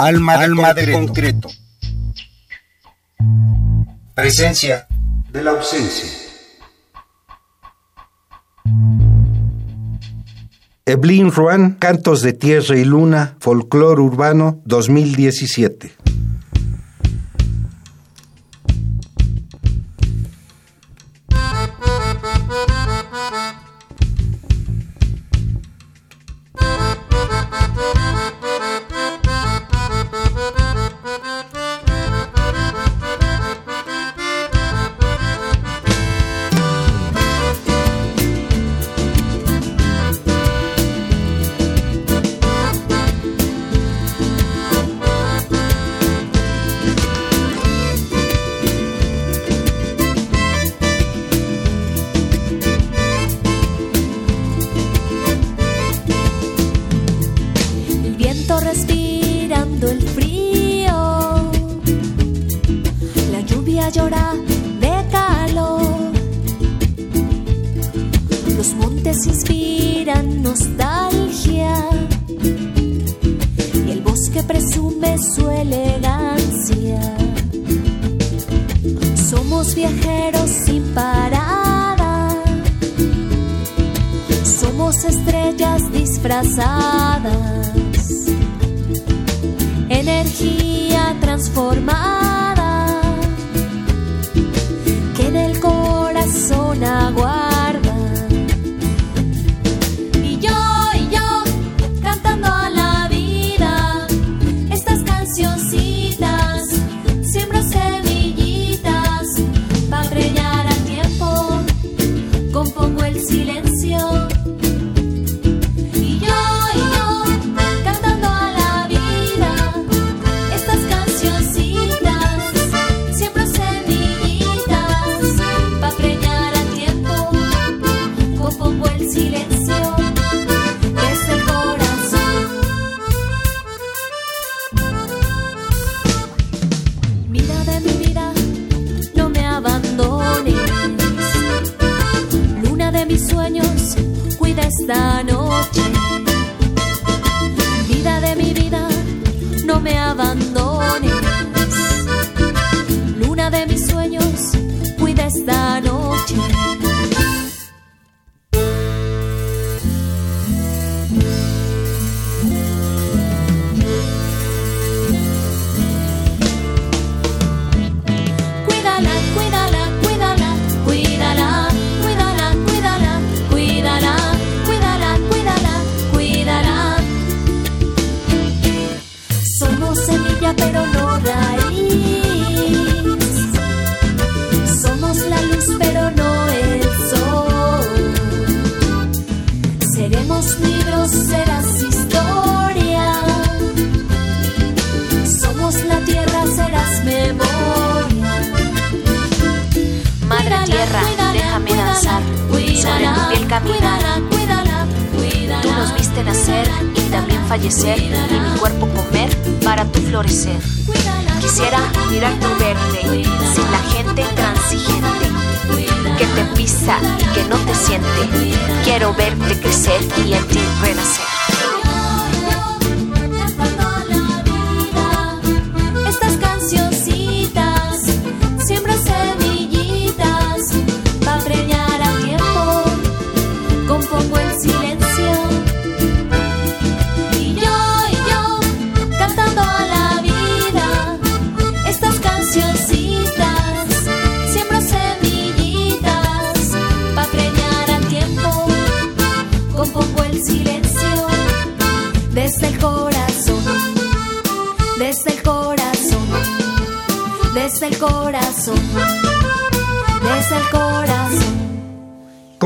Alma, de, Alma concreto. de concreto. Presencia de la ausencia. Eblin Ruan, Cantos de Tierra y Luna, Folclor Urbano 2017. Y que no te siente. Quiero verte crecer y en ti renacer.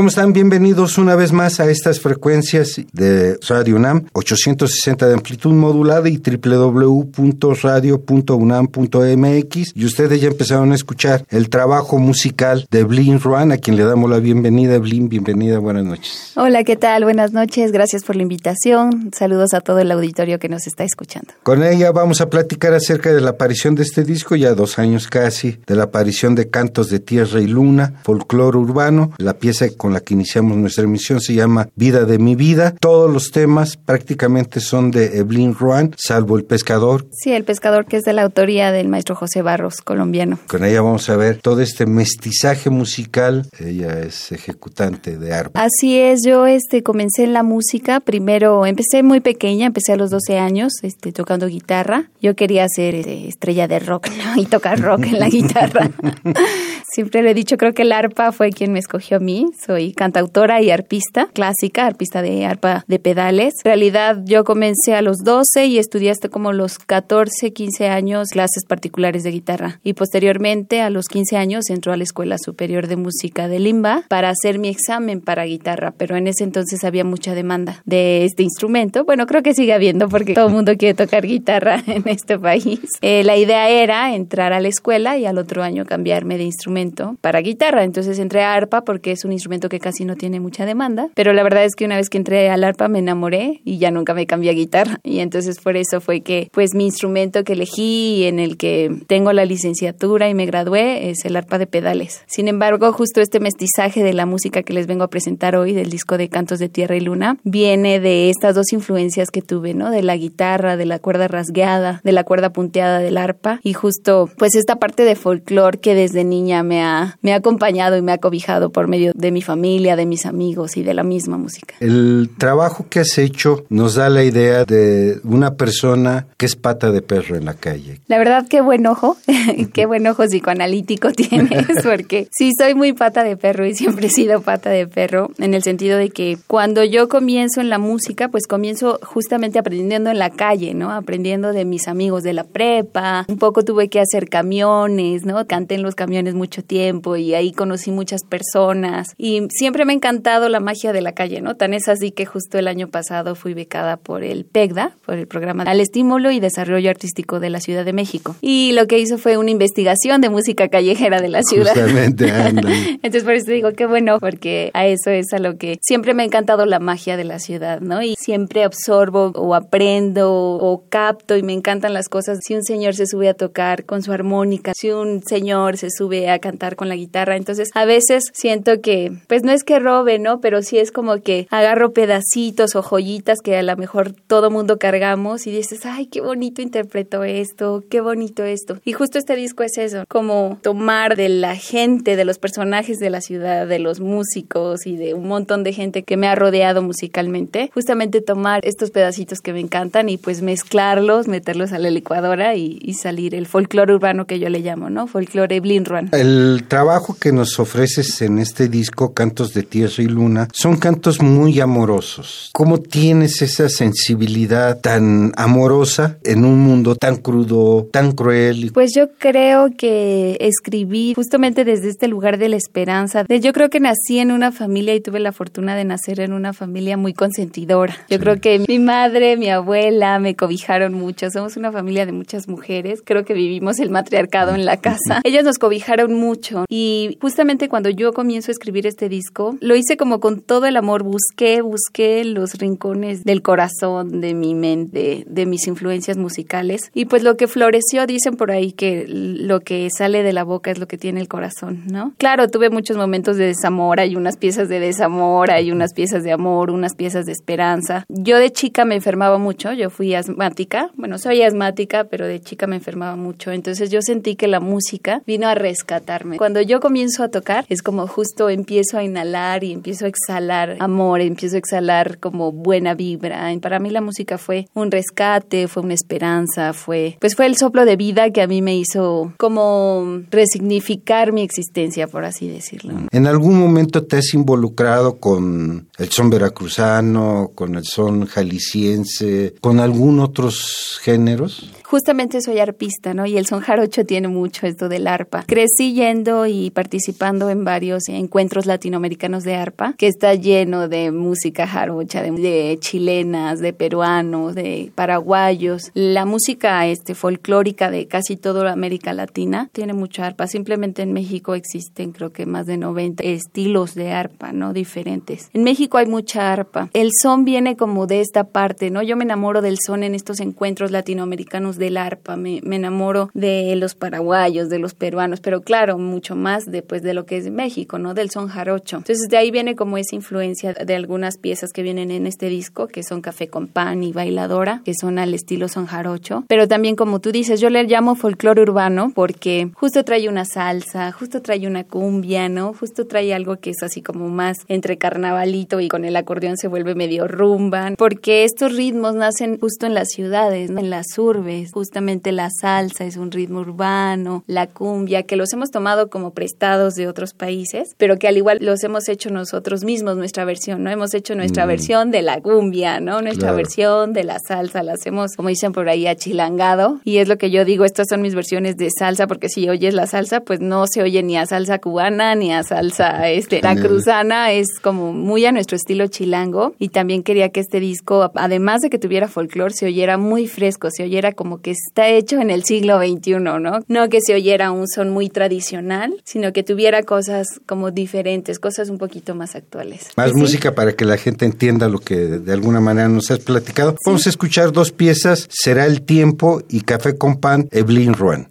¿Cómo están? Bienvenidos una vez más a estas frecuencias de Radio UNAM, 860 de amplitud modulada y www.radio.unam.mx. Y ustedes ya empezaron a escuchar el trabajo musical de Blin Ruan, a quien le damos la bienvenida. Blin, bienvenida, buenas noches. Hola, ¿qué tal? Buenas noches, gracias por la invitación. Saludos a todo el auditorio que nos está escuchando. Con ella vamos a platicar acerca de la aparición de este disco, ya dos años casi, de la aparición de Cantos de Tierra y Luna, folclore urbano, la pieza con la que iniciamos nuestra emisión se llama Vida de mi vida. Todos los temas prácticamente son de Evelyn Ruan, salvo El Pescador. Sí, El Pescador que es de la autoría del maestro José Barros, colombiano. Con ella vamos a ver todo este mestizaje musical. Ella es ejecutante de arpa. Así es, yo este comencé en la música, primero empecé muy pequeña, empecé a los 12 años este, tocando guitarra. Yo quería ser este, estrella de rock y tocar rock en la guitarra. Siempre le he dicho, creo que el arpa fue quien me escogió a mí. Soy cantautora y arpista clásica, arpista de arpa de pedales. En realidad yo comencé a los 12 y estudié hasta como los 14, 15 años clases particulares de guitarra. Y posteriormente a los 15 años entró a la Escuela Superior de Música de Limba para hacer mi examen para guitarra, pero en ese entonces había mucha demanda de este instrumento. Bueno, creo que sigue habiendo porque todo el mundo quiere tocar guitarra en este país. Eh, la idea era entrar a la escuela y al otro año cambiarme de instrumento para guitarra. Entonces entré a arpa porque es un instrumento que casi no tiene mucha demanda. Pero la verdad es que una vez que entré al arpa me enamoré y ya nunca me cambié a guitarra. Y entonces por eso fue que pues mi instrumento que elegí y en el que tengo la licenciatura y me gradué es el arpa de pedales. Sin embargo, justo este mestizaje de la música que les vengo a presentar hoy del disco de Cantos de Tierra y Luna viene de estas dos influencias que tuve, ¿no? De la guitarra, de la cuerda rasgueada, de la cuerda punteada del arpa y justo pues esta parte de folclore que desde niña me ha, me ha acompañado y me ha cobijado por medio de mi familia, de mis amigos y de la misma música. El trabajo que has hecho nos da la idea de una persona que es pata de perro en la calle. La verdad, qué buen ojo, qué buen ojo psicoanalítico tienes, porque sí, soy muy pata de perro y siempre he sido pata de perro, en el sentido de que cuando yo comienzo en la música, pues comienzo justamente aprendiendo en la calle, ¿no? Aprendiendo de mis amigos de la prepa, un poco tuve que hacer camiones, ¿no? Canté en los camiones mucho tiempo y ahí conocí muchas personas y siempre me ha encantado la magia de la calle, ¿no? Tan es así que justo el año pasado fui becada por el PEGDA, por el programa al estímulo y desarrollo artístico de la Ciudad de México. Y lo que hizo fue una investigación de música callejera de la ciudad. Justamente, Entonces por eso digo qué bueno, porque a eso es a lo que siempre me ha encantado la magia de la ciudad, ¿no? Y siempre absorbo o aprendo o capto y me encantan las cosas. Si un señor se sube a tocar con su armónica, si un señor se sube a cantar con la guitarra. Entonces, a veces siento que, pues no es que robe, ¿no? Pero sí es como que agarro pedacitos o joyitas que a lo mejor todo mundo cargamos y dices, ay, qué bonito interpretó esto, qué bonito esto. Y justo este disco es eso, como tomar de la gente, de los personajes de la ciudad, de los músicos y de un montón de gente que me ha rodeado musicalmente, justamente tomar estos pedacitos que me encantan y pues mezclarlos, meterlos a la licuadora y, salir el folclore urbano que yo le llamo, ¿no? Folclore Blinruan. El el trabajo que nos ofreces en este disco, Cantos de Tierra y Luna, son cantos muy amorosos. ¿Cómo tienes esa sensibilidad tan amorosa en un mundo tan crudo, tan cruel? Pues yo creo que escribí justamente desde este lugar de la esperanza. Yo creo que nací en una familia y tuve la fortuna de nacer en una familia muy consentidora. Yo creo que mi madre, mi abuela me cobijaron mucho. Somos una familia de muchas mujeres. Creo que vivimos el matriarcado en la casa. Ellas nos cobijaron mucho y justamente cuando yo comienzo a escribir este disco, lo hice como con todo el amor, busqué, busqué los rincones del corazón, de mi mente, de mis influencias musicales. Y pues lo que floreció, dicen por ahí que lo que sale de la boca es lo que tiene el corazón, ¿no? Claro, tuve muchos momentos de desamor, hay unas piezas de desamor, hay unas piezas de amor, unas piezas de esperanza. Yo de chica me enfermaba mucho, yo fui asmática, bueno, soy asmática, pero de chica me enfermaba mucho, entonces yo sentí que la música vino a rescatar cuando yo comienzo a tocar, es como justo empiezo a inhalar y empiezo a exhalar amor, empiezo a exhalar como buena vibra. Y para mí la música fue un rescate, fue una esperanza, fue, pues fue el soplo de vida que a mí me hizo como resignificar mi existencia, por así decirlo. ¿En algún momento te has involucrado con el son veracruzano, con el son jalisciense, con algún otros géneros? Justamente soy arpista, ¿no? Y el son jarocho tiene mucho esto del arpa. Crecí yendo y participando en varios encuentros latinoamericanos de arpa, que está lleno de música jarocha, de, chilenas, de peruanos, de paraguayos. La música este, folclórica de casi toda América Latina tiene mucha arpa. Simplemente en México existen creo que más de 90 estilos de arpa, ¿no? Diferentes. En México hay mucha arpa. El son viene como de esta parte, ¿no? Yo me enamoro del son en estos encuentros latinoamericanos del arpa, me, enamoro de los paraguayos, de los peruanos, pero claro, mucho más después de lo que es México, ¿no? Del son jarocho. Entonces de ahí viene como esa influencia de algunas piezas que vienen en este disco, que son Café con Pan y Bailadora, que son al estilo son jarocho. Pero también como tú dices, yo le llamo folclore urbano porque justo trae una salsa, justo trae una cumbia, ¿no? Justo trae algo que es así como más entre carnavalito y con el acordeón se vuelve medio rumba, porque estos ritmos nacen justo en las ciudades, en las urbes. Justamente la salsa es un ritmo urbano, la cumbia, que los hemos tomado como prestados de otros países, pero que al igual los hemos hecho nosotros mismos, nuestra versión, ¿no? Hemos hecho nuestra mm. versión de la cumbia, ¿no? Nuestra versión de la salsa, la hacemos, como dicen por ahí, achilangado. Y es lo que yo digo, estas son mis versiones de salsa, porque si oyes la salsa, pues no se oye ni a salsa cubana, ni a salsa este, la cruzana, es como muy a nuestro estilo chilango. Y también quería que este disco, además de que tuviera folclore, se oyera muy fresco, se oyera como que está hecho en el siglo XXI, ¿no? No que se oyera un son muy tradicional, sino que tuviera cosas como diferentes, cosas un poquito más actuales. Más música para que la gente entienda lo que de alguna manera nos has platicado. Vamos a escuchar dos piezas, Será el tiempo y Café con Pan, Evelyn Ruan.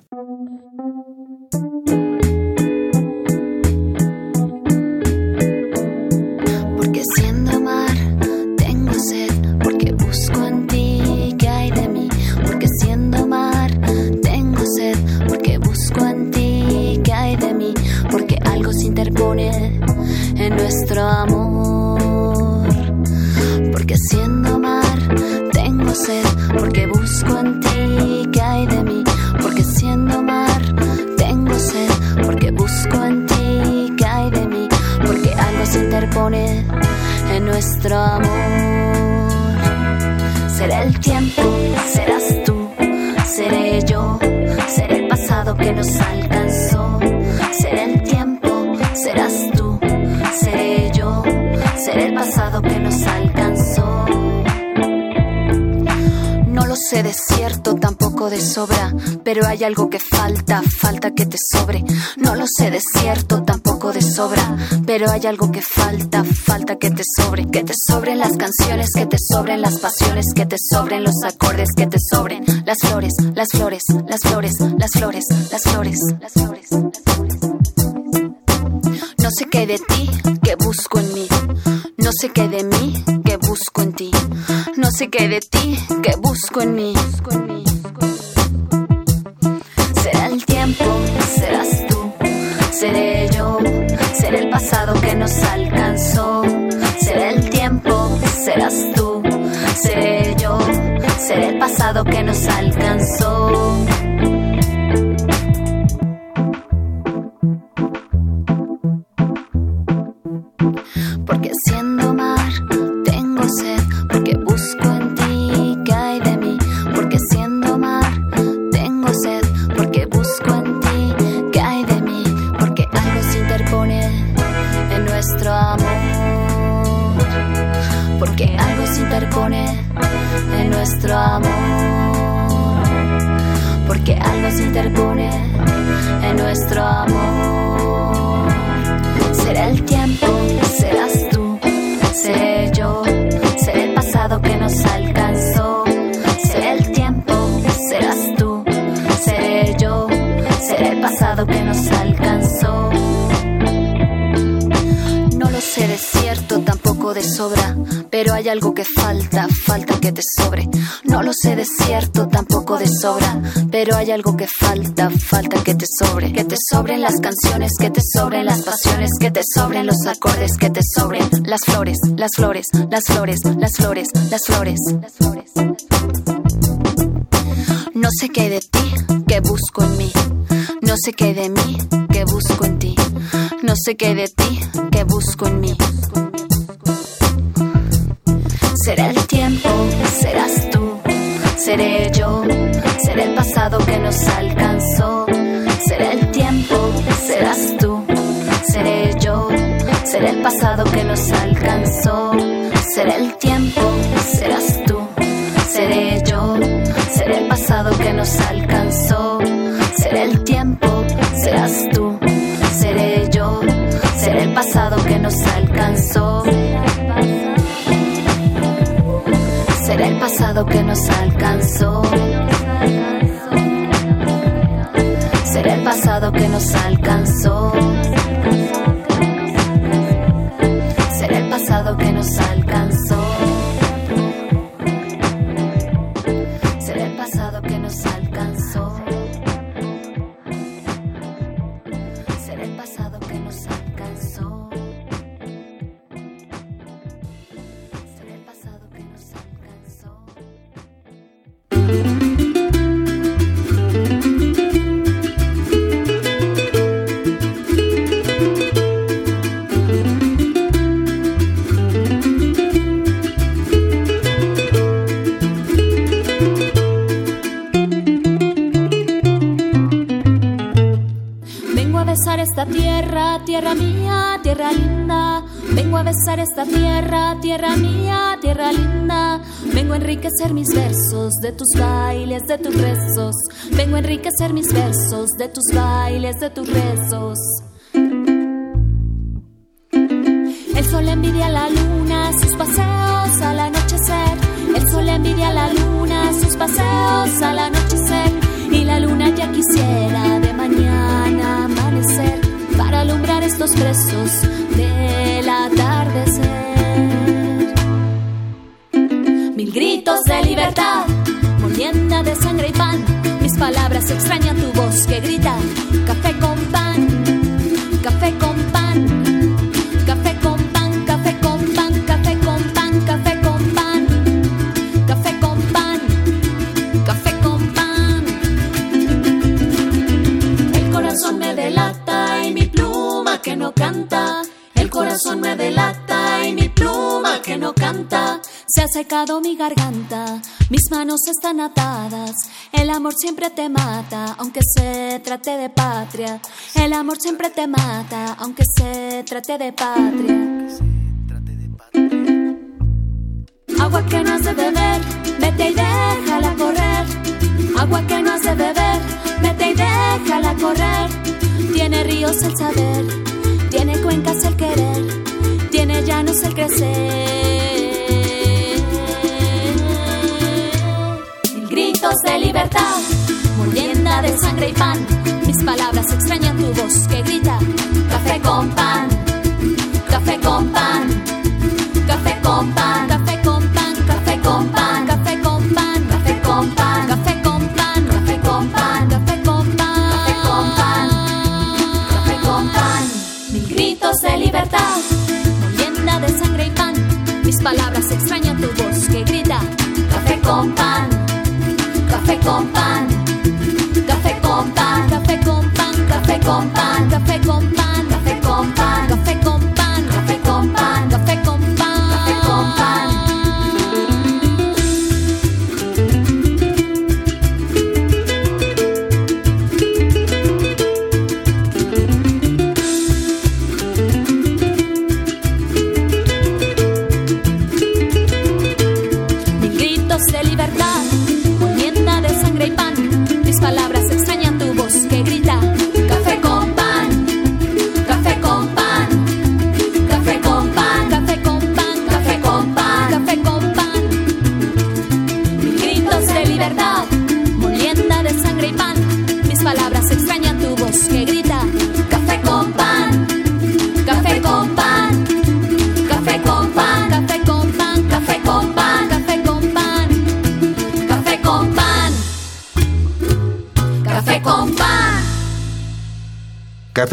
Pero hay algo que falta, falta que te sobre. No lo sé de cierto, tampoco de sobra, pero hay algo que falta, falta que te sobre. Que te sobren las canciones, que te sobren las pasiones, que te sobren los acordes, que te sobren las flores, las flores, las flores, las flores, las flores, las flores. No sé qué de ti, que busco en mí. No sé qué de mí, que busco en ti. No sé qué de ti, que busco en mí. Nos alcanzó. Será el tiempo, serás tú, seré yo, seré el pasado que nos alcanzó. De cierto, tampoco de sobra, pero hay algo que falta, falta que te sobre. Que te sobren las canciones, que te sobren las pasiones, que te sobren los acordes, que te sobren las flores, las flores, las flores, las flores. Las flores. No sé qué de ti, que busco en mí. No sé qué de mí, que busco en ti. No sé qué de ti, que busco en mí. Será el tiempo, serás tú, seré yo, será el pasado que nos alcanzó. Será el tiempo, serás tú, seré yo, será el pasado que nos alcanzó. Será el tiempo, serás tú, seré yo, será el pasado que nos alcanzó. Será el tiempo, serás tú, seré yo, será el pasado que nos alcanzó. Pasado que nos alcanzó. Será el pasado que nos alcanzó. Besar esta tierra, tierra mía, tierra linda. Vengo a enriquecer mis versos de tus bailes, de tus rezos. Vengo a enriquecer mis versos de tus bailes, de tus rezos. Secado mi garganta, mis manos están atadas. El amor siempre te mata, aunque se trate de patria. El amor siempre te mata, aunque se trate de patria. Agua que no has de beber, vete y déjala correr. Agua que no has de beber, vete y déjala correr. Tiene ríos el saber, tiene cuencas el querer, tiene llanos el crecer. Gritos de libertad, molienda de sangre y pan. Mis palabras extrañan tu voz que grita: café con pan, café con pan. Café con pan, café con pan, café con pan, café con pan, café con pan, café con pan, café con pan, café con pan, café con pan, café con pan. Mil gritos de libertad, molienda de sangre y pan. Mis palabras extrañan con pan, café con pan, café con pan, café con pan, café con pan,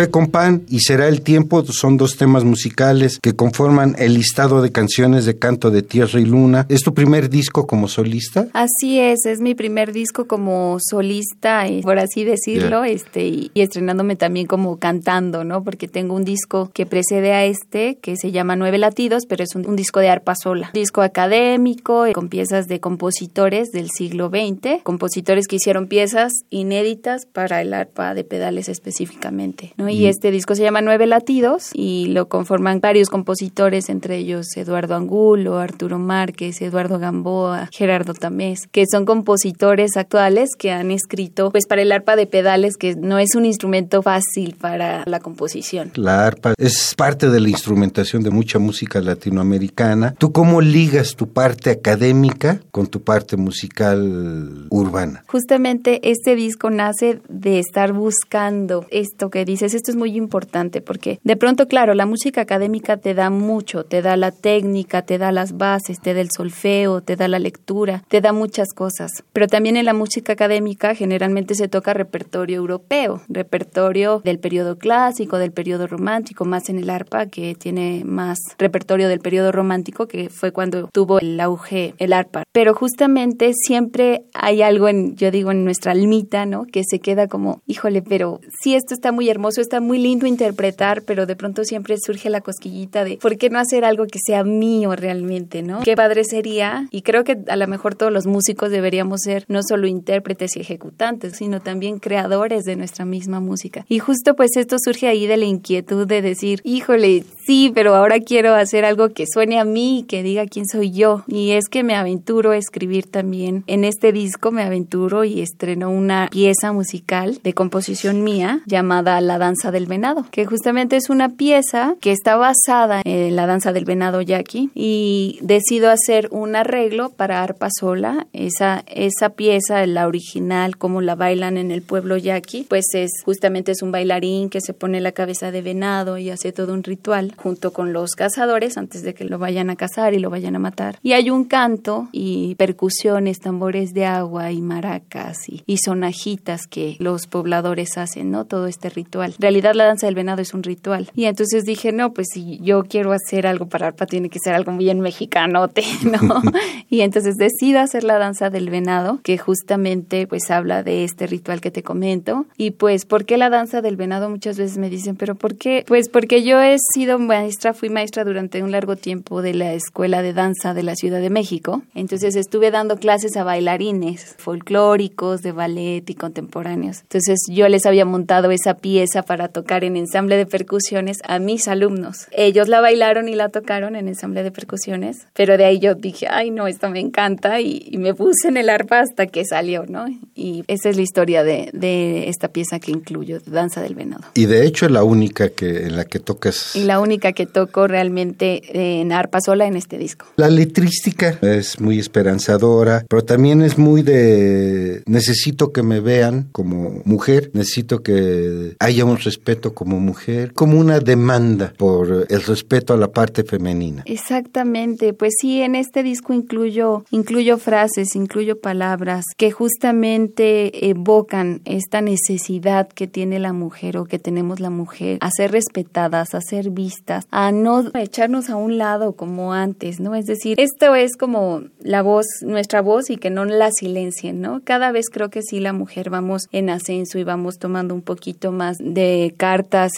Café con pan y Será el tiempo son dos temas musicales que conforman el listado de canciones de canto de Tierra y Luna. ¿Es tu primer disco como solista? Así es, es mi primer disco como solista, por así decirlo, este y, y estrenándome también como cantando, ¿no? Porque tengo un disco que precede a este que se llama Nueve Latidos, pero es un, un disco de arpa sola, disco académico eh, con piezas de compositores del siglo XX, compositores que hicieron piezas inéditas para el arpa de pedales específicamente, ¿no? Y este disco se llama Nueve Latidos y lo conforman varios compositores, entre ellos Eduardo Angulo, Arturo Márquez, Eduardo Gamboa, Gerardo Tamés, que son compositores actuales que han escrito pues para el arpa de pedales, que no es un instrumento fácil para la composición. La arpa es parte de la instrumentación de mucha música latinoamericana. ¿Tú cómo ligas tu parte académica con tu parte musical urbana? Justamente este disco nace de estar buscando esto que dice dices, esto es muy importante porque de pronto, claro, la música académica te da mucho, te da la técnica, te da las bases, te da el solfeo, te da la lectura, te da muchas cosas. Pero también en la música académica generalmente se toca repertorio europeo, repertorio del periodo clásico, del periodo romántico, más en el arpa que tiene más repertorio del periodo romántico que fue cuando tuvo el auge el arpa. Pero justamente siempre hay algo en, yo digo, en nuestra almita, ¿no? Que se queda como, híjole, pero sí, esto está muy hermoso, está muy lindo interpretar, pero de pronto siempre surge la cosquillita de, ¿por qué no hacer algo que sea mío realmente, ¿no? Qué padre sería, y creo que a lo mejor todos los músicos deberíamos ser no solo intérpretes y ejecutantes, sino también creadores de nuestra misma música. Y justo pues esto surge ahí de la inquietud de decir, híjole, sí, pero ahora quiero hacer algo que suene a mí, que diga quién soy yo. Y es que me aventuro a escribir también. En este disco me aventuro y estreno una pieza musical de composición mía llamada La Danza del Venado, que justamente es una pieza que está basada en la danza del venado yaqui y decido hacer un arreglo para arpa sola. Esa, esa pieza, la original, como la bailan en el pueblo yaqui, pues es justamente es un bailarín que se pone la cabeza de venado y hace todo un ritual junto con los cazadores antes de que lo vayan a cazar y lo vayan a matar. Y hay un canto y percusiones, tambores de agua y maracas y, sonajitas que los pobladores hacen, ¿no? Todo este ritual. En realidad la danza del venado es un ritual. Y entonces dije, no, pues si yo quiero hacer algo para arpa, tiene que ser algo bien mexicanote, ¿no? y entonces decido hacer la danza del venado, que justamente pues habla de este ritual que te comento. Y pues, ¿por qué la danza del venado? Muchas veces me dicen, pero ¿por qué? Pues porque yo he sido maestra, fui maestra durante un largo tiempo de la Escuela de Danza de la Ciudad de México. Entonces estuve dando clases a bailarines folclóricos, de ballet y contemporáneos. Entonces yo les había montado esa pieza para tocar en ensamble de percusiones a mis alumnos. Ellos la bailaron y la tocaron en ensamble de percusiones, pero de ahí yo dije, ay no, esto me encanta y, me puse en el arpa hasta que salió, ¿no? Y esa es la historia de, de esta pieza que incluyo, Danza del Venado. Y de hecho es la única que en la que tocas. Y la única que toco realmente en arpa sola en este disco. La letrística es muy esperanzadora, pero también es muy de necesito que me vean como mujer, necesito que haya un respeto como mujer, como una demanda por el respeto a la parte femenina. Exactamente, pues sí, en este disco incluyo, incluyo frases, incluyo palabras que justamente evocan esta necesidad que tiene la mujer o que tenemos la mujer a ser respetadas, a ser vistas, a no echarnos a un lado como antes, ¿no? Es decir, esto es como la voz, nuestra voz y que no la silencien, ¿no? Cada vez creo que sí la mujer vamos en ascenso y vamos tomando un poquito más de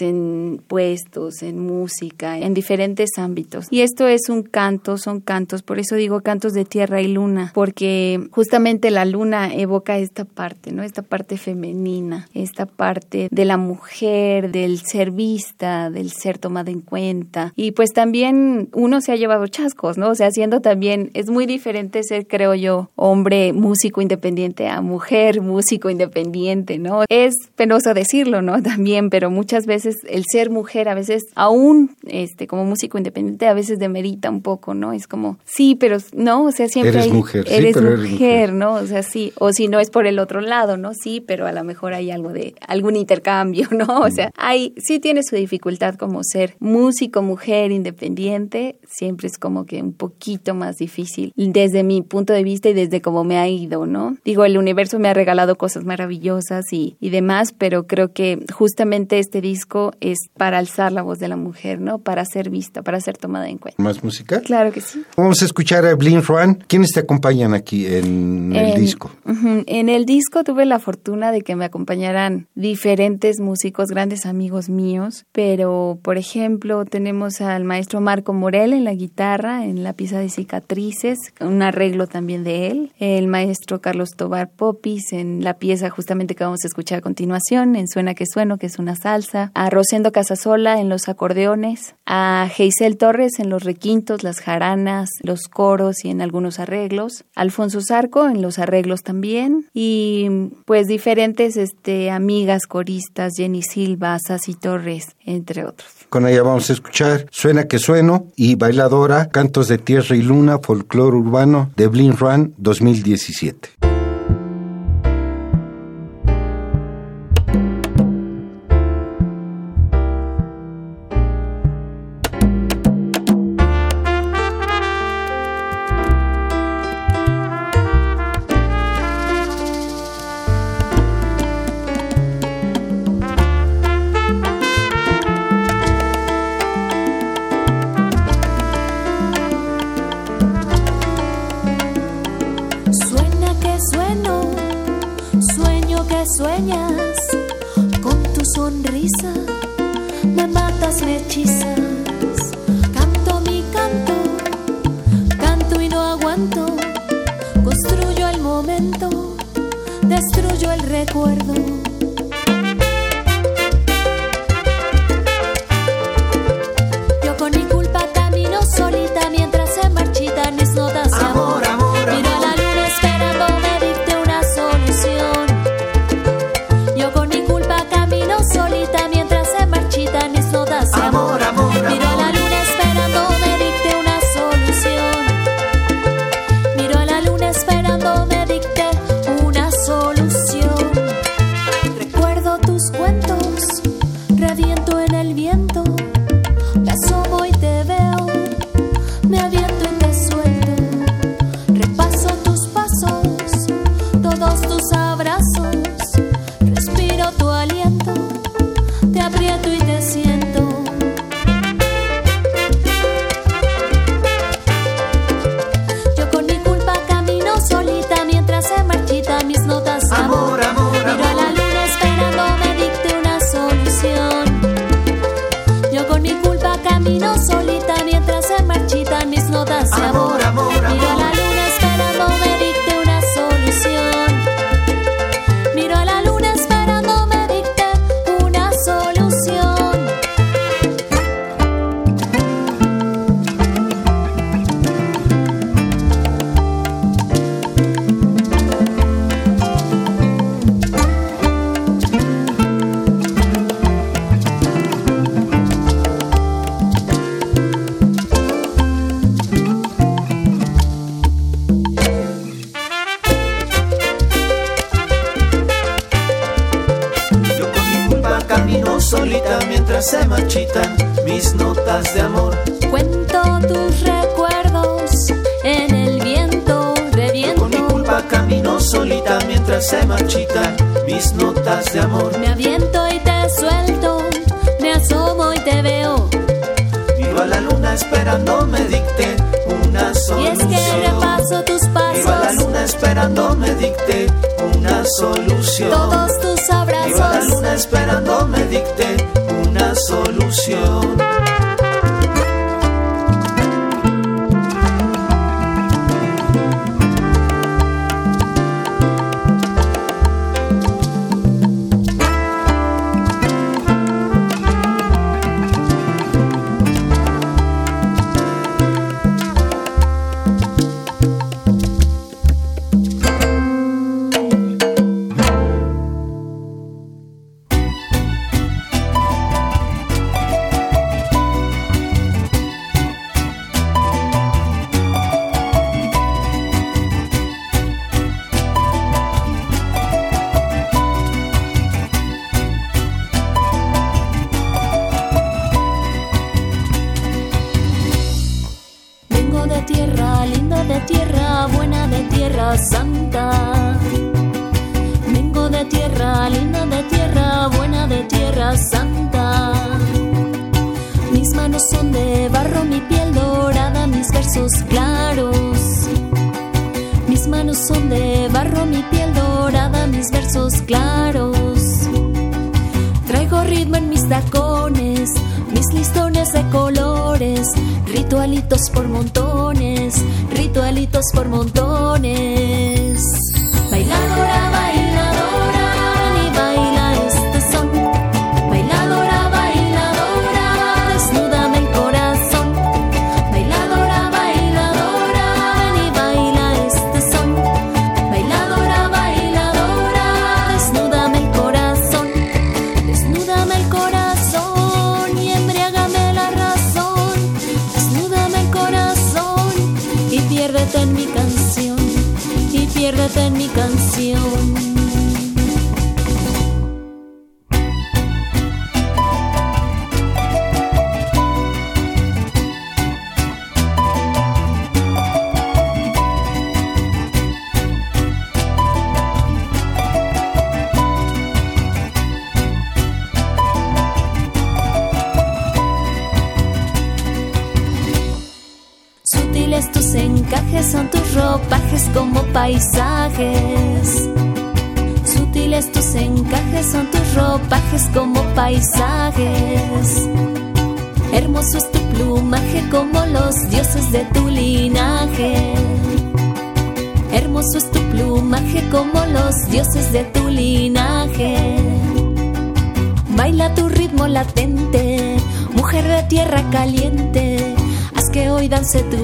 en puestos, en música, en diferentes ámbitos. Y esto es un canto, son cantos, por eso digo cantos de tierra y luna, porque justamente la luna evoca esta parte, ¿no? Esta parte femenina, esta parte de la mujer, del ser vista, del ser tomada en cuenta. Y pues también uno se ha llevado chascos, ¿no? O sea, haciendo también, es muy diferente ser, creo yo, hombre músico independiente a mujer músico independiente, ¿no? Es penoso decirlo, ¿no? También, pero muchas veces el ser mujer, a veces, aún este, como músico independiente, a veces demerita un poco, ¿no? Es como, sí, pero no, o sea, siempre eres hay, mujer, eres, sí, mujer, eres mujer, ¿no? O sea, sí, o si no es por el otro lado, ¿no? Sí, pero a lo mejor hay algo de algún intercambio, ¿no? O sea, hay sí tiene su dificultad como ser músico, mujer independiente, siempre es como que un poquito más difícil desde mi punto de vista y desde cómo me ha ido, ¿no? Digo, el universo me ha regalado cosas maravillosas y, y demás, pero creo que justamente este disco es para alzar la voz de la mujer, ¿no? Para ser vista, para ser tomada en cuenta. ¿Más música? Claro que sí. Vamos a escuchar a Blin Ruan. ¿Quiénes te acompañan aquí en el disco? En el disco tuve la fortuna de que me acompañaran diferentes músicos, grandes amigos míos, pero por ejemplo tenemos al maestro Marco Morel en la guitarra, en la pieza de cicatrices, un arreglo también de él, el maestro Carlos Tobar Popis en la pieza justamente que vamos a escuchar a continuación, en Suena que Sueno, que es una salsa, a Rosendo Casasola en los acordeones, a Geisel Torres en los requintos, las jaranas, los coros y en algunos arreglos, Alfonso Zarco en los arreglos también y pues diferentes este amigas coristas, Jenny Silva, Sassy Torres, entre otros. Con ella vamos a escuchar Suena que Sueno y Bailadora, Cantos de Tierra y Luna, Folclor Urbano de Blin Ruan 2017. Recuerdo. se marchitan mis notas de amor. Cuento tus recuerdos en el viento de viento. Con mi culpa camino solita mientras se marchitan mis notas de amor. Me aviento y te suelto, me asomo y te veo. Miro a la luna esperando me dicte una solución. Y es que repaso tus pasos. Miro a la luna esperando me dicte una solución. Todos tus abrazos. Miro a la luna esperando me dicte Solo. mis tacones, mis listones de colores, ritualitos por montones, ritualitos por montones.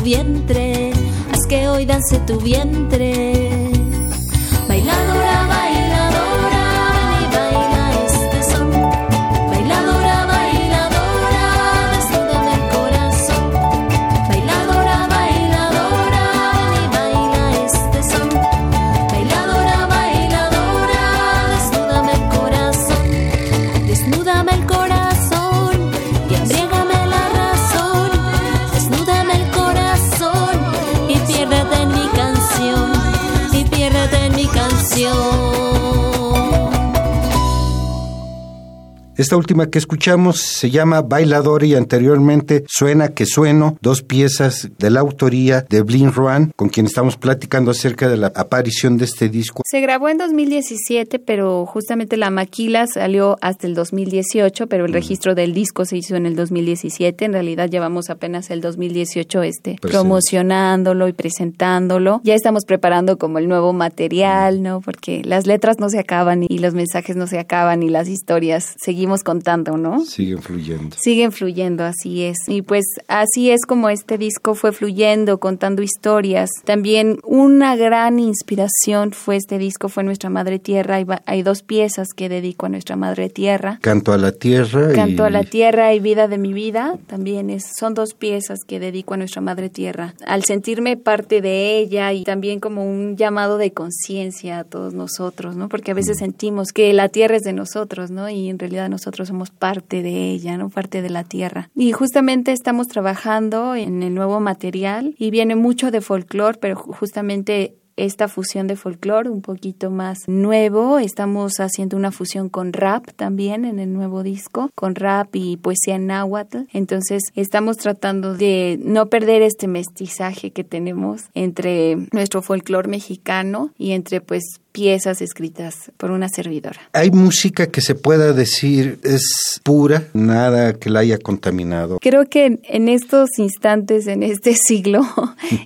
Vientre, haz que hoy dance tu vientre. Esta última que escuchamos se llama Bailador y anteriormente Suena que Sueno, dos piezas de la autoría de Blin Ruan, con quien estamos platicando acerca de la aparición de este disco. Se grabó en 2017, pero justamente la maquila salió hasta el 2018, pero el registro del disco se hizo en el 2017. En realidad llevamos apenas el 2018 este Presente. promocionándolo y presentándolo. Ya estamos preparando como el nuevo material, ¿no? Porque las letras no se acaban y los mensajes no se acaban y las historias seguimos contando, ¿no? Siguen fluyendo. Siguen fluyendo, así es. Y pues así es como este disco fue fluyendo, contando historias. También una gran inspiración fue este disco, fue Nuestra Madre Tierra. Hay, dos piezas que dedico a Nuestra Madre Tierra. Canto a la Tierra. Canto y a la Tierra y Vida de mi Vida, también es, son dos piezas que dedico a Nuestra Madre Tierra. Al sentirme parte de ella y también como un llamado de conciencia a todos nosotros, ¿no? Porque a veces sentimos que la Tierra es de nosotros, ¿no? Y en realidad nosotros somos parte de ella, ¿no? Parte de la Tierra. Y justamente estamos trabajando en el nuevo material y viene mucho de folclore, pero ju- justamente esta fusión de folclore un poquito más nuevo. Estamos haciendo una fusión con rap también en el nuevo disco, con rap y poesía en náhuatl. Entonces estamos tratando de no perder este mestizaje que tenemos entre nuestro folclore mexicano y entre pues piezas escritas por una servidora. Hay música que se pueda decir es pura, nada que la haya contaminado. Creo que en- en estos instantes, en este siglo,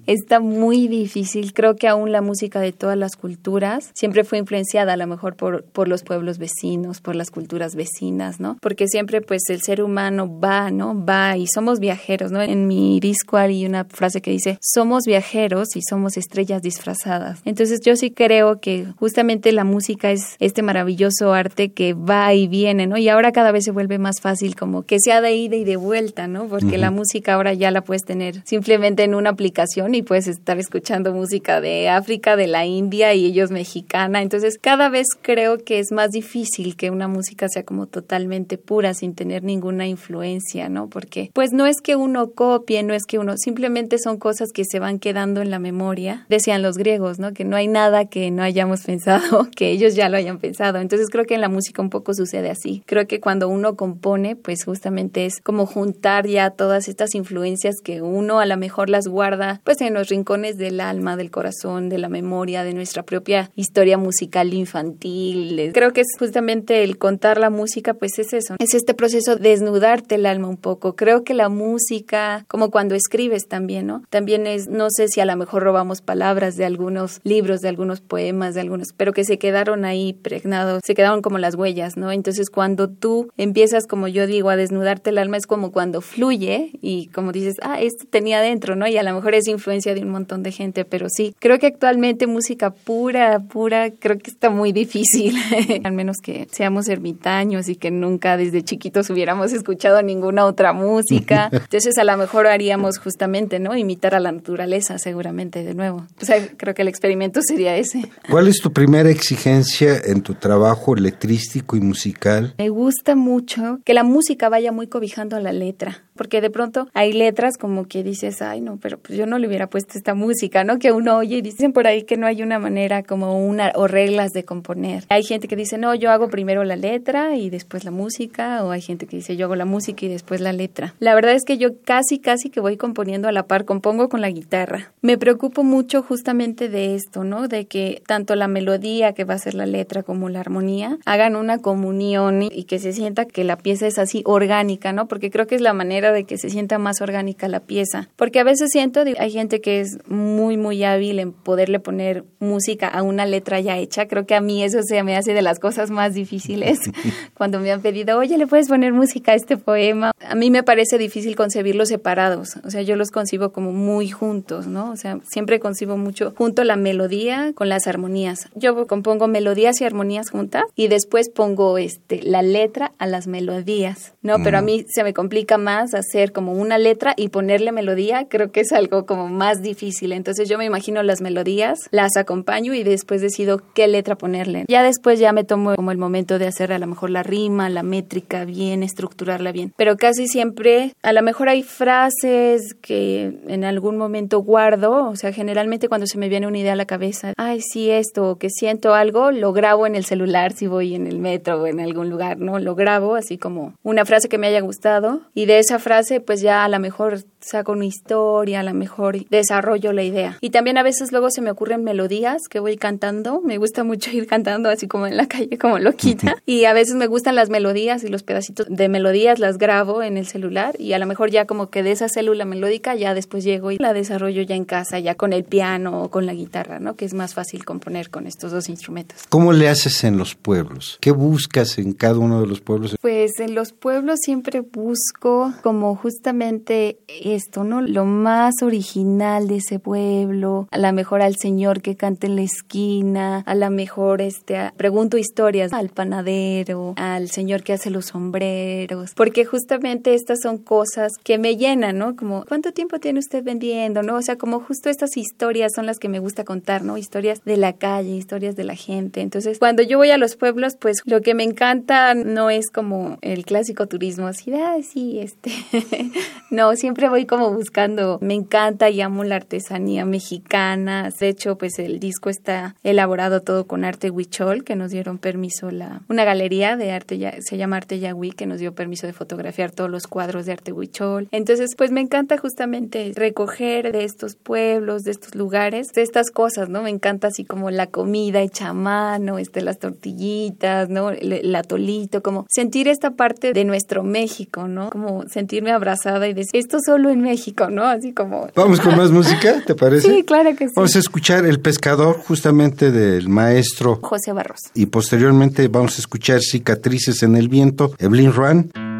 está muy difícil. Creo que aún la música de todas las culturas siempre fue influenciada a lo mejor por, por los pueblos vecinos, por las culturas vecinas, ¿no? Porque siempre pues el ser humano va, ¿no? Va y somos viajeros, ¿no? En mi disco hay una frase que dice, somos viajeros y somos estrellas disfrazadas. Entonces yo sí creo que justamente la música es este maravilloso arte que va y viene, ¿no? Y ahora cada vez se vuelve más fácil como que sea de ida y de vuelta, ¿no? Porque la música ahora ya la puedes tener simplemente en una aplicación y puedes estar escuchando música de África, de la India y ellos mexicana. Entonces cada vez creo que es más difícil que una música sea como totalmente pura sin tener ninguna influencia, ¿no? Porque pues no es que uno copie, no es que uno, simplemente son cosas que se van quedando en la memoria. Decían los griegos, ¿no? Que no hay nada que no hayamos pensado, que ellos ya lo hayan pensado. Entonces creo que en la música un poco sucede así. Creo que cuando uno compone, pues justamente es como juntar ya todas estas influencias que uno a lo mejor las guarda pues en los rincones del alma, del corazón, de la memoria, de nuestra propia historia musical infantil. Creo que es justamente el contar la música, pues es eso. Es este proceso de desnudarte el alma un poco. Creo que la música, como cuando escribes también, ¿no? También es, no sé si a lo mejor robamos palabras de algunos libros, de algunos poemas, de algunos, pero que se quedaron ahí pregnados, se quedaron como las huellas, ¿no? Entonces cuando tú empiezas, como yo digo, a desnudarte el alma, es como cuando fluye y como dices, ah, esto tenía dentro, ¿no? Y a lo mejor es influencia de un montón de gente, pero sí, creo que actualmente música pura, pura, creo que está muy difícil, al menos que seamos ermitaños y que nunca desde chiquitos hubiéramos escuchado ninguna otra música. Entonces a lo mejor haríamos justamente, ¿no? Imitar a la naturaleza seguramente de nuevo. O sea, creo que el experimento sería ese. ¿Cuál es tu primera exigencia en tu trabajo letrístico y musical? Me gusta mucho que la música vaya muy cobijando a la letra porque de pronto hay letras como que dices, ay, no, pero pues yo no le hubiera puesto esta música, ¿no? Que uno oye y dicen por ahí que no hay una manera como una o reglas de componer. Hay gente que dice, no, yo hago primero la letra y después la música, o hay gente que dice, yo hago la música y después la letra. La verdad es que yo casi, casi que voy componiendo a la par, compongo con la guitarra. Me preocupo mucho justamente de esto, ¿no? De que tanto la melodía que va a ser la letra como la armonía hagan una comunión y que se sienta que la pieza es así orgánica, ¿no? Porque creo que es la manera de que se sienta más orgánica la pieza. Porque a veces siento, hay gente que es muy, muy hábil en poderle poner música a una letra ya hecha. Creo que a mí eso se me hace de las cosas más difíciles cuando me han pedido, oye, ¿le puedes poner música a este poema? A mí me parece difícil concebirlos separados. O sea, yo los concibo como muy juntos, ¿no? O sea, siempre concibo mucho junto la melodía con las armonías. Yo compongo melodías y armonías juntas y después pongo este, la letra a las melodías, ¿no? Pero a mí se me complica más hacer como una letra y ponerle melodía, creo que es algo como más difícil. Entonces yo me imagino las melodías, las acompaño y después decido qué letra ponerle. Ya después ya me tomo como el momento de hacer a lo mejor la rima, la métrica bien, estructurarla bien. Pero casi siempre, a lo mejor hay frases que en algún momento guardo, o sea, generalmente cuando se me viene una idea a la cabeza, ay, sí, esto, que siento algo, lo grabo en el celular si voy en el metro o en algún lugar, ¿no? Lo grabo así como una frase que me haya gustado y de esa frase, pues ya a lo mejor saco una historia, a lo mejor desarrollo la idea. Y también a veces luego se me ocurren melodías que voy cantando. Me gusta mucho ir cantando así como en la calle, como loquita. y a veces me gustan las melodías y los pedacitos de melodías las grabo en el celular y a lo mejor ya como que de esa célula melódica ya después llego y la desarrollo ya en casa, ya con el piano o con la guitarra, ¿no? Que es más fácil componer con estos dos instrumentos. ¿Cómo le haces en los pueblos? ¿Qué buscas en cada uno de los pueblos? Pues en los pueblos siempre busco como justamente esto, ¿no? Lo más original de ese pueblo, a lo mejor al señor que canta en la esquina, a lo mejor este, pregunto historias al panadero, al señor que hace los sombreros, porque justamente estas son cosas que me llenan, ¿no? Como, ¿cuánto tiempo tiene usted vendiendo, no? O sea, como justo estas historias son las que me gusta contar, ¿no? Historias de la calle, historias de la gente. Entonces, cuando yo voy a los pueblos, pues lo que me encanta no es como el clásico turismo, así, ah, sí, este, no, siempre voy como buscando, me encanta y amo la artesanía mexicana. De hecho, pues el disco está elaborado todo con arte huichol, que nos dieron permiso la, una galería de arte, ya, se llama Arte Yagüí, que nos dio permiso de fotografiar todos los cuadros de arte huichol. Entonces, pues me encanta justamente recoger de estos pueblos, de estos lugares, de estas cosas, ¿no? Me encanta así como la comida hecha a mano, este, las tortillitas, ¿no? El, atolito, como sentir esta parte de nuestro México, ¿no? Como sentirme abrazada y decir, esto solo en México, ¿no? Así como... Vamos con más música, ¿te parece? Sí, claro que sí. Vamos a escuchar El Pescador justamente del maestro José Barros. Y posteriormente vamos a escuchar Cicatrices en el Viento, Evelyn Ruan.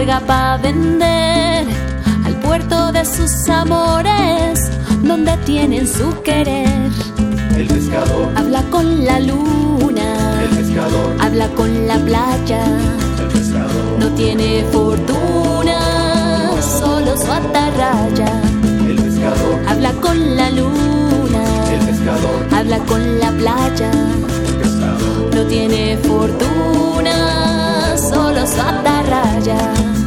Carga para vender al puerto de sus amores, donde tienen su querer. El pescador. Habla con la luna, el pescador. Habla con la playa, el pescador. No tiene fortuna, solo su atarraya. el pescador. Habla con la luna, el pescador. Habla con la playa, el pescador. No tiene fortuna, solo su atarraya.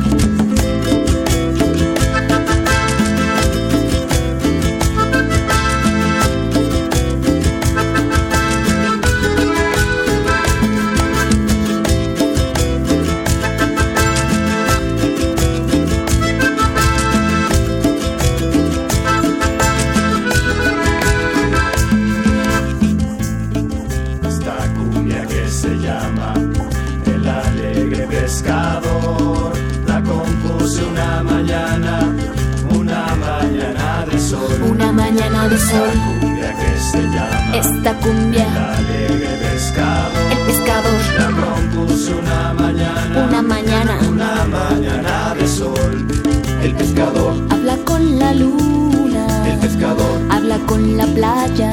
De sol, Cumbia que se llama esta El cumbia, alegre el pescador, la compuse una mañana, una mañana, una mañana de sol. El pescador, habla con la el luna, pescador, habla con la playa,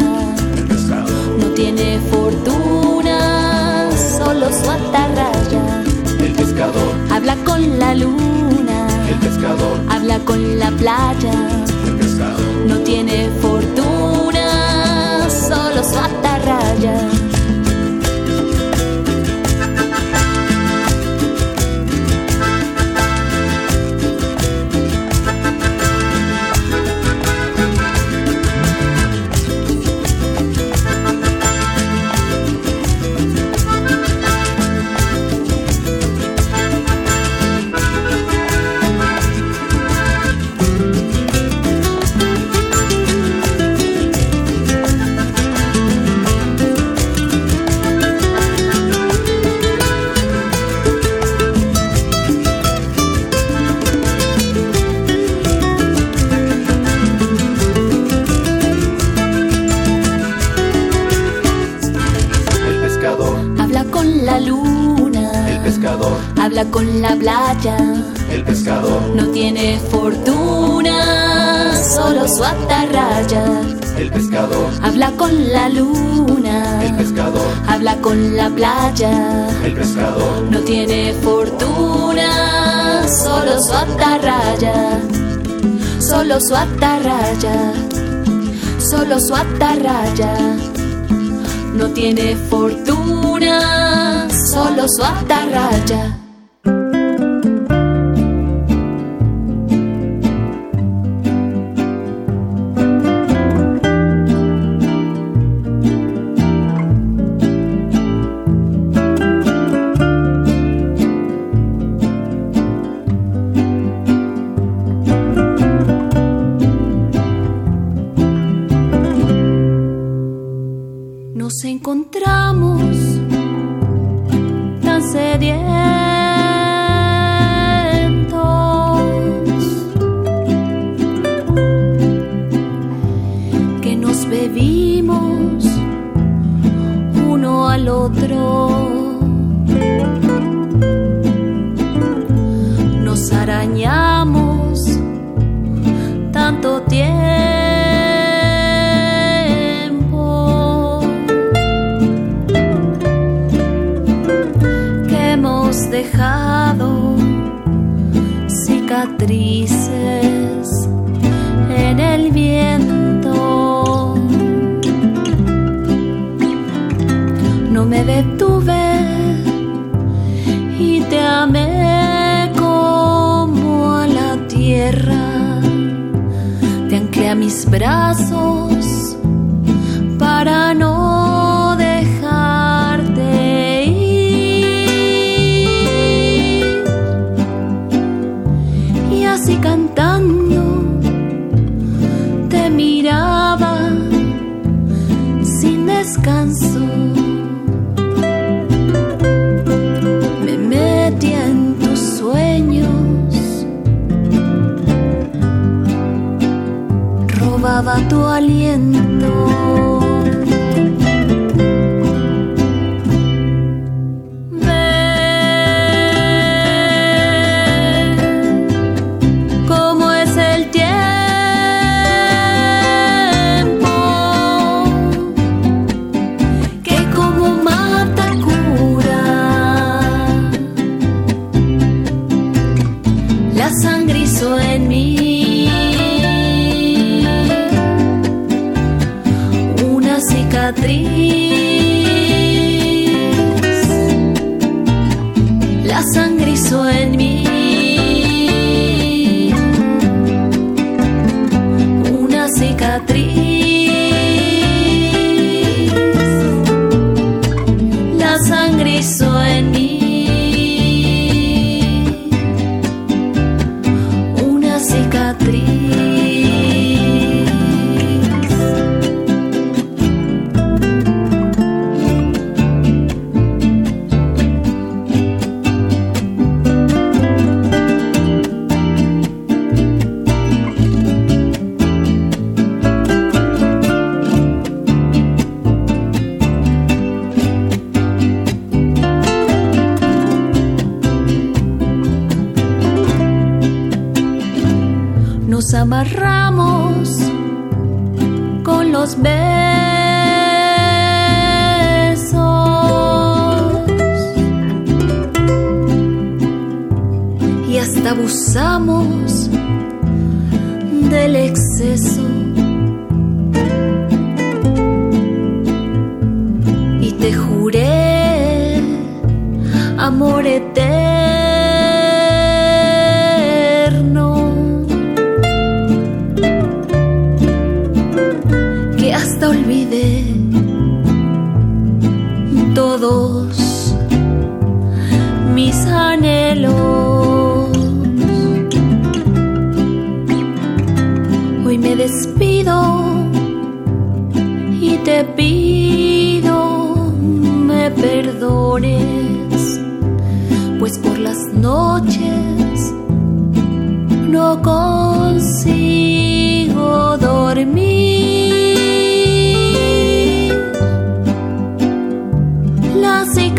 el pescador, no tiene fortuna, solo su atarraya. el pescador, Habla con la luna, el pescador, habla con la playa. No tiene fortuna, solo su. La playa. el pescador, No tiene fortuna, solo su atarraya. Solo su atarraya. Solo su atarraya. No tiene fortuna, solo su atarraya. En el viento. No me detuve y te amé como a la tierra. Te anclé a mis brazos 多年 cicatriz. bersama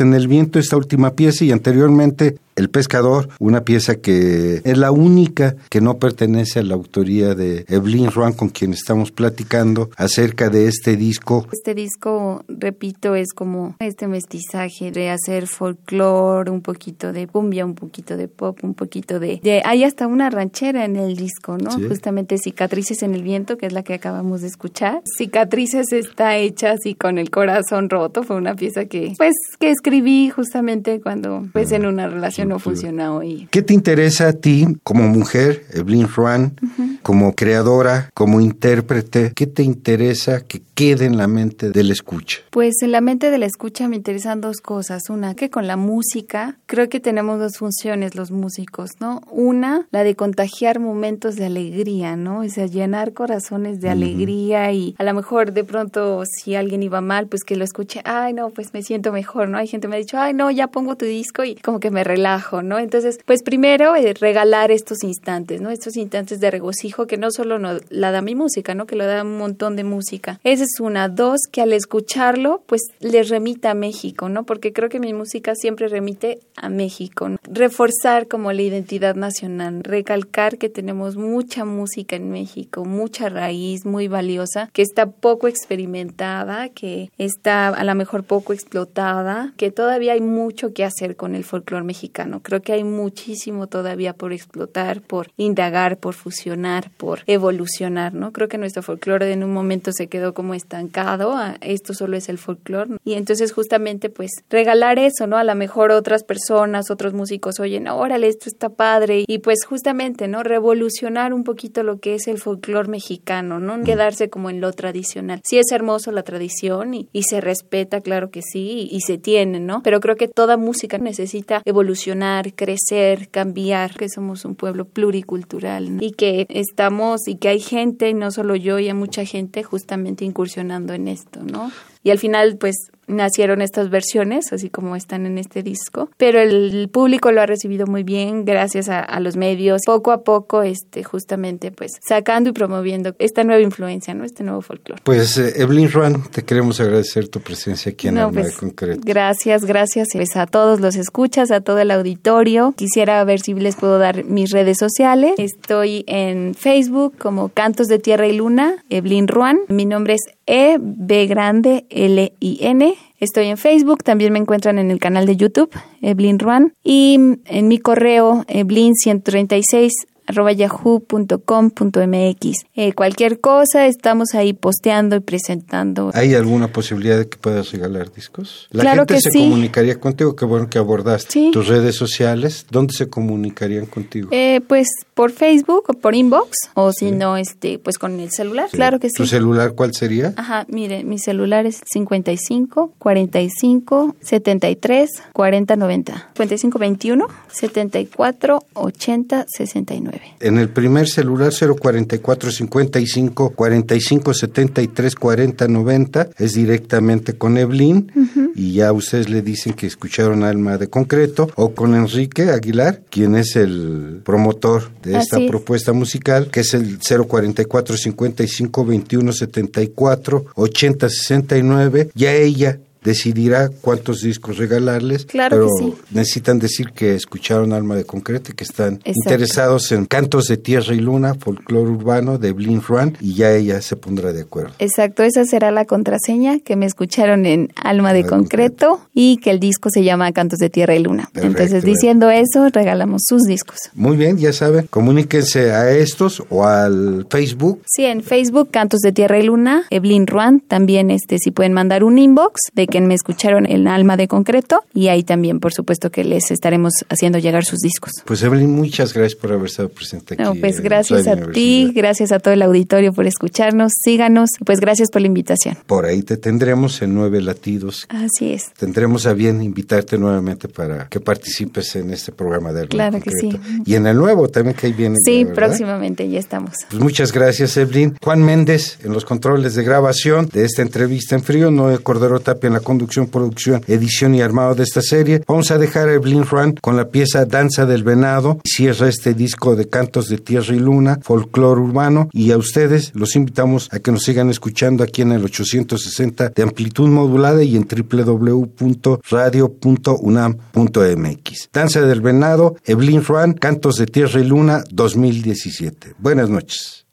en el viento, esta última pieza, y anteriormente El pescador, una pieza que es la única que no pertenece a la autoría de Evelyn Ruan, con quien estamos platicando acerca de este disco. Este disco, repito, es como este mestizaje de hacer folclore, un poquito de cumbia, un poquito de pop, un poquito de... hay hasta una ranchera en el disco, ¿no? Justamente Cicatrices en el viento, que es la que acabamos de escuchar. Cicatrices está hecha así con el corazón roto, fue una pieza que, pues, que escribí justamente cuando, pues, en una relación no funciona hoy. ¿Qué te interesa a ti como mujer, Evelyn Ruan, como creadora, como intérprete, ¿qué te interesa que quede en la mente del escucha? Pues en la mente del escucha me interesan dos cosas. Una, que con la música creo que tenemos dos funciones los músicos, ¿no? Una, la de contagiar momentos de alegría, ¿no? O sea, llenar corazones de alegría y a lo mejor de pronto si alguien iba mal, pues que lo escuche, ay, no, pues me siento mejor, ¿no? Hay gente que me ha dicho, ay, no, ya pongo tu disco y como que me relajo, ¿no? Entonces, pues primero eh, regalar estos instantes, ¿no? Estos instantes de regocijo que no solo no, la da mi música, ¿no? Que lo da un montón de música. Esa es una. Dos, que al escucharlo, pues les remita a México, ¿no? Porque creo que mi música siempre remite a México. Reforzar como la identidad nacional, recalcar que tenemos mucha música en México, mucha raíz muy valiosa, que está poco experimentada, que está a lo mejor poco explotada, que todavía hay mucho que hacer con el folclore mexicano. Creo que hay muchísimo todavía por explotar, por indagar, por fusionar, por evolucionar, ¿no? Creo que nuestro folclore en un momento se quedó como estancado, esto solo es el folclore. Y entonces justamente pues regalar eso, ¿no? A lo mejor otras personas, otros músicos oyen, órale, esto está padre. Y pues justamente, ¿no? Revolucionar un poquito lo que es el folclore mexicano, ¿no? Quedarse como en lo tradicional. Sí es hermoso la tradición y, y se respeta, claro que sí, y, y se tiene, ¿no? Pero creo que toda música necesita evolucionar, crecer, cambiar, que somos un pueblo pluricultural y que estamos y que hay gente, no solo yo, y hay mucha gente justamente incursionando en esto, ¿no? Y al final, pues nacieron estas versiones, así como están en este disco, pero el público lo ha recibido muy bien gracias a, a los medios, poco a poco, este, justamente, pues sacando y promoviendo esta nueva influencia, ¿no? Este nuevo folclore. Pues eh, Evelyn Ruan, te queremos agradecer tu presencia aquí en No, Alma pues, de Concreto. Gracias, gracias pues, a todos los escuchas, a todo el auditorio. Quisiera ver si les puedo dar mis redes sociales. Estoy en Facebook como Cantos de Tierra y Luna, Evelyn Ruan. Mi nombre es E B grande L I N. Estoy en Facebook, también me encuentran en el canal de YouTube, Evelyn Ruan, y en mi correo, evelyn136 arroba yahoo.com.mx. Eh, cualquier cosa, estamos ahí posteando y presentando. ¿Hay alguna posibilidad de que puedas regalar discos? La Claro gente que se sí. comunicaría contigo, qué bueno que abordaste Sí. tus redes sociales. ¿Dónde se comunicarían contigo? Eh, pues por Facebook o por inbox, o si no, este, pues con el celular, claro que sí. ¿Tu celular cuál sería? Ajá, mire, mi celular es 55 45 73 40 90. 55 21 74 80 69. En el primer celular 044 55 45 73 40 90 es directamente con Evelyn y ya ustedes le dicen que escucharon Alma de Concreto o con Enrique Aguilar, quien es el promotor de esta Así es. propuesta musical, que es el 044 55 21 74 80 69. Ya ella decidirá cuántos discos regalarles, Claro pero que sí. necesitan decir que escucharon Alma de Concreto y que están Exacto. interesados en Cantos de Tierra y Luna, folclore urbano de Blin Ruan y ya ella se pondrá de acuerdo. Exacto, esa será la contraseña que me escucharon en Alma de de Concreto y que el disco se llama Cantos de Tierra y Luna. Perfecto. Entonces, diciendo eso, regalamos sus discos. Muy bien, ya saben, comuníquense a estos o al Facebook. Sí, en Facebook, Cantos de Tierra y Luna, Evelyn Ruan, también este, si pueden mandar un inbox de que me escucharon en Alma de Concreto y ahí también, por supuesto, que les estaremos haciendo llegar sus discos. Pues Evelyn, muchas gracias por haber estado presente aquí. No, pues gracias a ti, gracias a todo el auditorio por escucharnos, síganos, pues gracias por la invitación. Por ahí te tendremos en Nueve Latidos. Así es. Tendremos a bien invitarte nuevamente para que participes en este programa de Alma Claro que sí. Y en el nuevo también que ahí viene. Sí, próximamente ya estamos. Pues muchas gracias, Evelyn. Juan Méndez en los controles de grabación de esta entrevista en frío. Noé Cordero Tapia en la conducción, producción, edición y armado de esta serie. Vamos a dejar a Evelyn Juan con la pieza Danza del Venado. Cierra este disco de cantos de tierra y luna, folclore urbano. Y a ustedes los invitamos a que nos sigan escuchando aquí en el 860 de amplitud modulada y en www.radio.unam.mx. Danza del Venado, Evelyn Juan, Cantos de Tierra y Luna 2017. Buenas noches.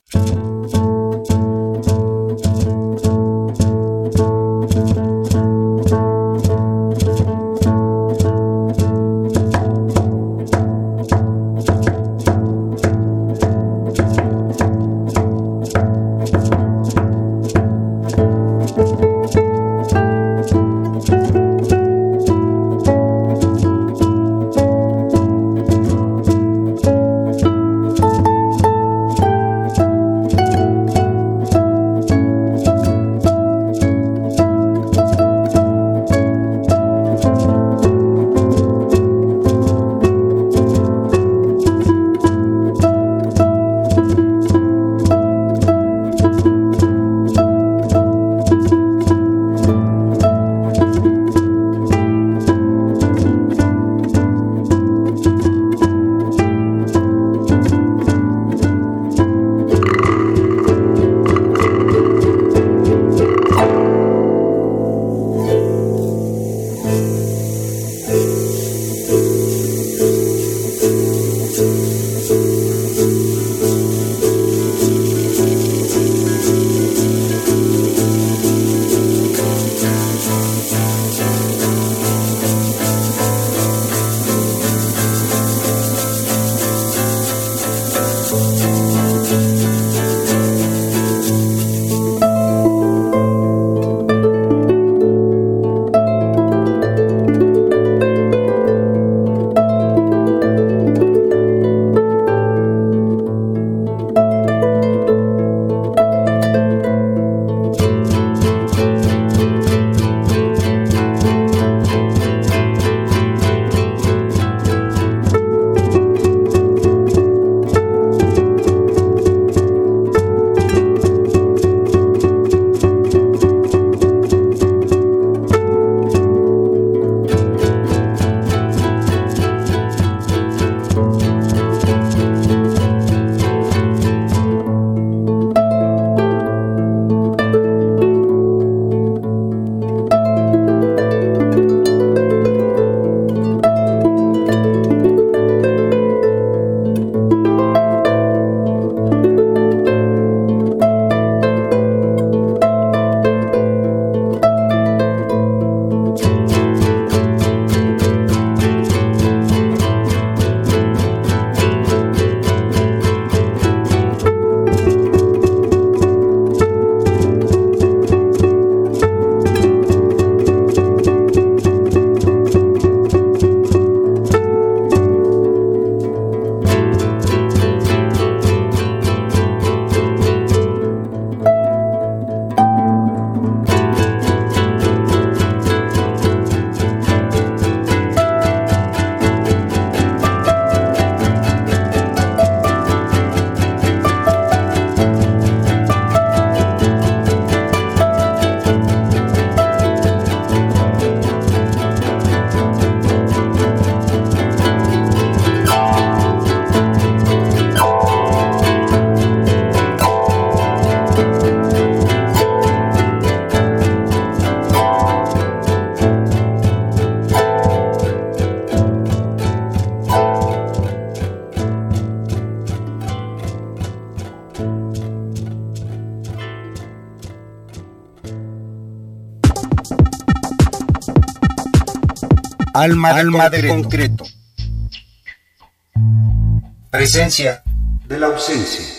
Alma, Alma de, concreto. Presencia de la ausencia.